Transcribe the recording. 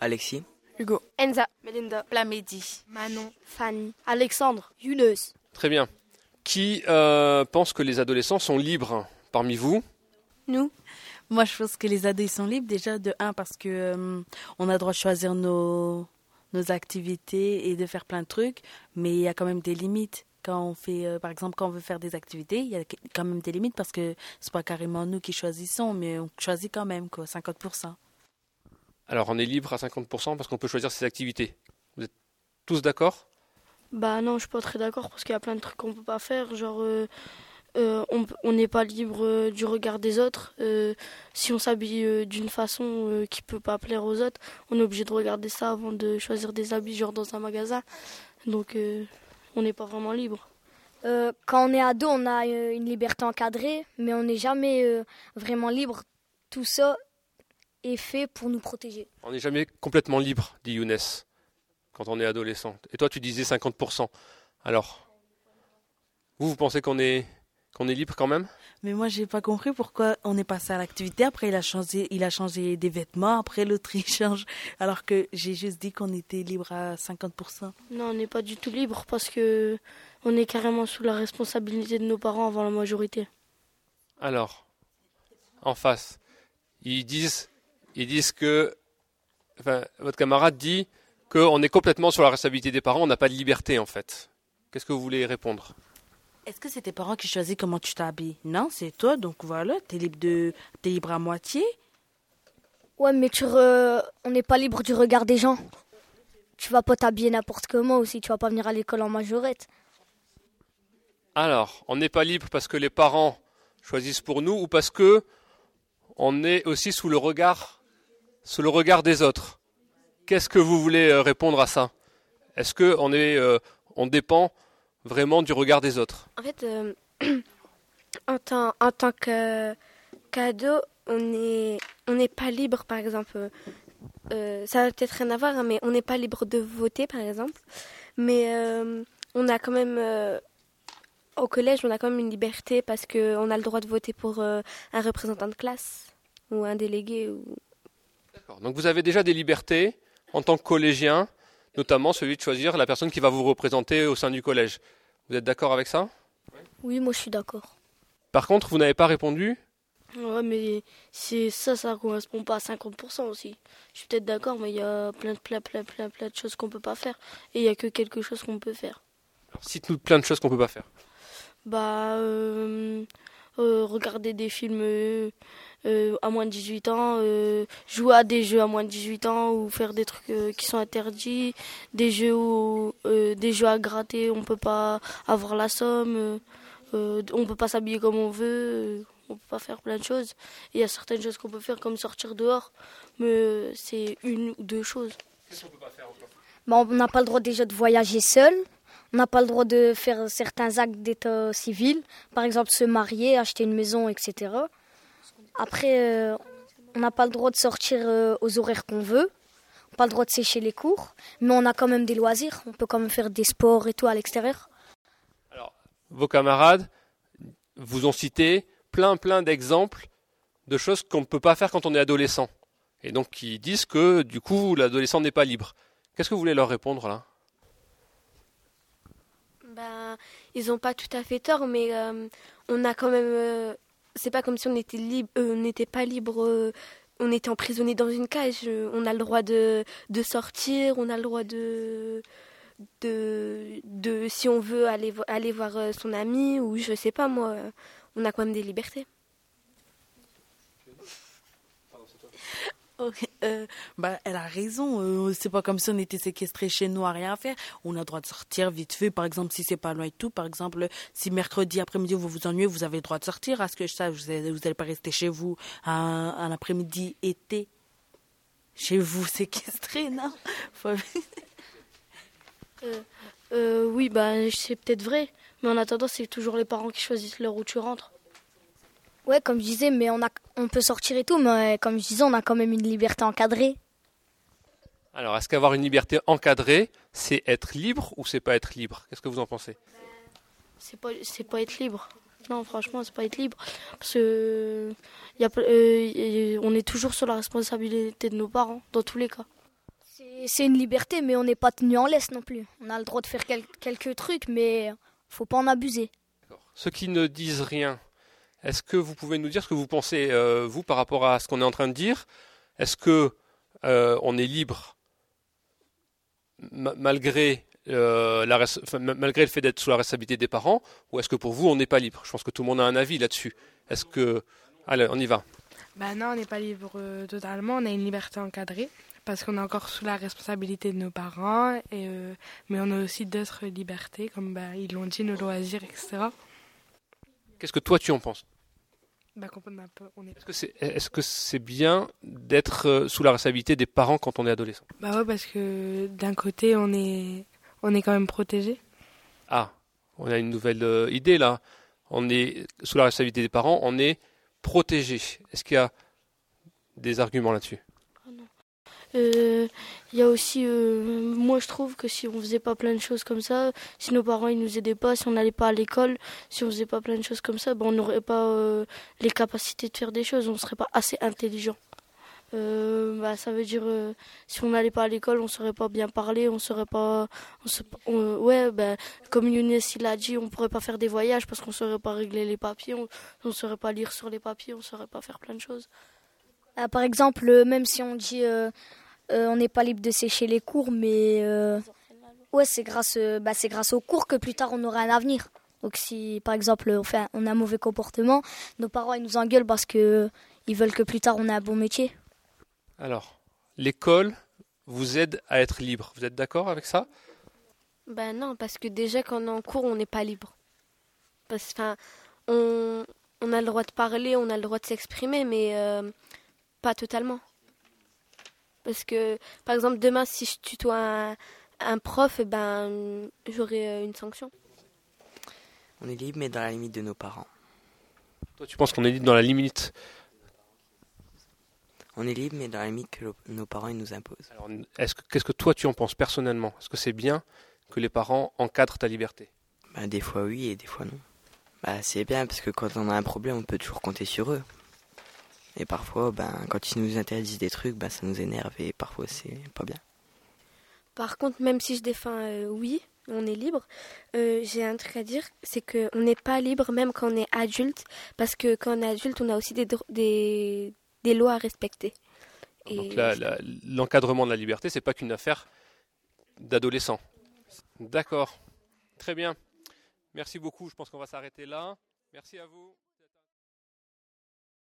Alexis. Hugo. Enza. Melinda. Plamedi. Manon. Fanny. Alexandre. Younes. Très bien. Qui euh, pense que les adolescents sont libres parmi vous? Nous. Moi, je pense que les ados ils sont libres déjà de un parce que euh, on a le droit de choisir nos nos activités et de faire plein de trucs, mais il y a quand même des limites. Quand on fait, euh, par exemple, quand on veut faire des activités, il y a quand même des limites parce que c'est pas carrément nous qui choisissons, mais on choisit quand même quoi, 50%. Alors on est libre à 50% parce qu'on peut choisir ses activités. Vous êtes tous d'accord? Bah non, je suis pas très d'accord parce qu'il y a plein de trucs qu'on peut pas faire. Genre, euh, euh, on n'est pas libre euh, du regard des autres. Euh, si on s'habille euh, d'une façon euh, qui peut pas plaire aux autres, on est obligé de regarder ça avant de choisir des habits, genre dans un magasin. Donc, euh, on n'est pas vraiment libre. Euh, quand on est ado, on a euh, une liberté encadrée, mais on n'est jamais euh, vraiment libre. Tout ça est fait pour nous protéger. On n'est jamais complètement libre, dit Younes, quand on est adolescent. Et toi, tu disais 50%. Alors, vous, vous pensez qu'on est, qu'on est libre quand même? Mais moi, j'ai pas compris pourquoi on est passé à l'activité. Après, il a changé, il a changé des vêtements. Après, l'autre, il change. Alors que j'ai juste dit qu'on était libre à 50%. Non, on n'est pas du tout libre parce que on est carrément sous la responsabilité de nos parents avant la majorité. Alors, en face, ils disent, ils disent que, enfin, votre camarade dit qu'on est complètement sur la responsabilité des parents, on n'a pas de liberté en fait. Qu'est-ce que vous voulez répondre? Est-ce que c'est tes parents qui choisissent comment tu t'habilles? Non, c'est toi. Donc voilà, t'es libre de, t'es libre à moitié. Ouais, mais tu re- on n'est pas libre du regard des gens. Tu vas pas t'habiller n'importe comment aussi, tu vas pas venir à l'école en majorette. Alors, on n'est pas libre parce que les parents choisissent pour nous ou parce que on est aussi sous le regard, sous le regard des autres. Qu'est-ce que vous voulez euh, répondre à ça? Est-ce que on est, euh, on dépend vraiment du regard des autres? En fait, euh, en tant, en que qu'ado, on est on n'est pas libre, par exemple. ça va peut-être rien à voir, hein, mais on n'est pas libre de voter, par exemple. Mais on a quand même au collège, on a quand même une liberté parce que on a le droit de voter pour un représentant de classe ou un délégué. Ou... D'accord. Donc vous avez déjà des libertés en tant que collégien, notamment celui de choisir la personne qui va vous représenter au sein du collège. Vous êtes d'accord avec ça? Oui, moi je suis d'accord. Par contre, vous n'avez pas répondu? Ouais, mais c'est ça, ça correspond pas à 50% aussi. Je suis peut-être d'accord, mais il y a plein de, plein, plein, plein, plein de choses qu'on peut pas faire. Et il y a que quelque chose qu'on peut faire. Alors, Cite-nous plein de choses qu'on peut pas faire. Bah, euh, euh, regarder des films euh, euh, à moins de 18 ans, euh, jouer à des jeux à moins de 18 ans ou faire des trucs euh, qui sont interdits, des jeux où, euh, des jeux à gratter, on peut pas avoir la somme, euh, euh, on peut pas s'habiller comme on veut, euh, on peut pas faire plein de choses. Il y a certaines choses qu'on peut faire comme sortir dehors, mais euh, c'est une ou deux choses. Bah, on n'a pas le droit déjà de voyager seul. On n'a pas le droit de faire certains actes d'état civil. Par exemple, se marier, acheter une maison, etc. Après, euh, on n'a pas le droit de sortir euh, aux horaires qu'on veut. On n'a pas le droit de sécher les cours. Mais on a quand même des loisirs. On peut quand même faire des sports et tout à l'extérieur. Vos camarades vous ont cité plein plein d'exemples de choses qu'on ne peut pas faire quand on est adolescent. Et donc qui disent que du coup l'adolescent n'est pas libre. Qu'est-ce que vous voulez leur répondre là? Ben, ils n'ont pas tout à fait tort, mais euh, on a quand même. euh, c'est pas comme si on était libre, euh, on n'était pas libre. on était emprisonné dans une cage. On a le droit de, sortir, on a le droit de, de, si on veut aller aller voir son ami ou je sais pas moi. On a quand même des libertés. Euh, bah, elle a raison. euh, c'est pas comme si on était séquestré chez nous à rien faire. On a le droit de sortir vite fait. Par exemple, si c'est pas loin et tout. Par exemple, si mercredi après-midi vous vous ennuyez, vous avez le droit de sortir. À ce que je sache, vous allez, vous allez pas rester chez vous un, après-midi été. Chez vous séquestré, non? Euh, euh, oui, bah, c'est peut-être vrai, mais en attendant, c'est toujours les parents qui choisissent l'heure où tu rentres. Ouais, comme je disais, mais on, a, on peut sortir et tout. Mais comme je disais, on a quand même une liberté encadrée. Alors est-ce qu'avoir une liberté encadrée, c'est être libre ou c'est pas être libre? Qu'est-ce que vous en pensez? C'est pas, c'est pas être libre. Non, franchement, c'est pas être libre. Parce que y a, ple- euh, y- on est toujours sur la responsabilité de nos parents, dans tous les cas. C'est- C'est une liberté, mais on n'est pas tenu en laisse non plus. On a le droit de faire quel- quelques trucs, mais faut pas en abuser. Ceux qui ne disent rien, est-ce que vous pouvez nous dire ce que vous pensez, euh, vous, par rapport à ce qu'on est en train de dire? Est-ce que euh, on est libre euh, malgré le fait d'être sous la responsabilité des parents Ou est-ce que pour vous, on n'est pas libre? Je pense que tout le monde a un avis là-dessus. Est-ce que... Allez, on y va. Bah non, on n'est pas libre totalement, on a une liberté encadrée parce qu'on est encore sous la responsabilité de nos parents, mais on a aussi d'autres libertés, comme bah, ils l'ont dit, nos loisirs, etc. Qu'est-ce que toi, tu en penses? Bah, on est... Est-ce que c'est est -ce c'est bien d'être euh, sous la responsabilité des parents quand on est adolescent? Bah ouais, parce que d'un côté, on est, on est quand même protégé. Ah, on a une nouvelle euh, idée là. On est sous la responsabilité des parents, on est protégé. Est-ce qu'il y a des arguments là-dessus? Il y a aussi, euh, moi je trouve que si on faisait pas plein de choses comme ça, si nos parents ils nous aidaient pas, si on n'allait pas à l'école, si on faisait pas plein de choses comme ça, ben on n'aurait pas euh, les capacités de faire des choses, on serait pas assez intelligent. Euh, bah, ça veut dire euh, si on n'allait pas à l'école, on saurait pas bien parler, on saurait pas, on se- ouais, ben comme Younes il a dit, on pourrait pas faire des voyages parce qu'on saurait pas régler les papiers, on, on saurait pas lire sur les papiers, on saurait pas faire plein de choses. Euh, par exemple, euh, même si on dit euh, euh, on n'est pas libre de sécher les cours, mais euh, ouais, c'est grâce, euh, bah, c'est grâce aux cours que plus tard on aura un avenir. Donc si par exemple on, fait un, on a un mauvais comportement, nos parents ils nous engueulent parce que ils veulent que plus tard on ait un bon métier. Alors, l'école vous aide à être libre. Vous êtes d'accord avec ça? Ben non, parce que déjà quand on est en cours, on n'est pas libre. Parce enfin, on, on a le droit de parler, on a le droit de s'exprimer, mais euh, pas totalement. Parce que, par exemple, demain, si je tutoie un, un prof, eh ben, j'aurai euh, une sanction. On est libre, mais dans la limite de nos parents. Toi, tu penses qu'on est libre dans la limite? On est libre, mais dans la limite que nos parents ils nous imposent. Alors, est-ce que qu'est-ce que toi tu en penses personnellement? Est-ce que c'est bien que les parents encadrent ta liberté? Bah, des fois oui et des fois non. Bah, c'est bien parce que quand on a un problème, on peut toujours compter sur eux. Et parfois, ben, quand ils nous interdisent des trucs, ben, ça nous énerve et parfois c'est pas bien. Par contre, même si je défends euh, oui, on est libre, euh, j'ai un truc à dire, c'est qu'on n'est pas libre même quand on est adulte, parce que quand on est adulte, on a aussi des, des, des lois à respecter. Et Donc la- l'encadrement de la liberté, c'est pas qu'une affaire d'adolescent. D'accord. Très bien. Merci beaucoup. Je pense qu'on va s'arrêter là. Merci à vous.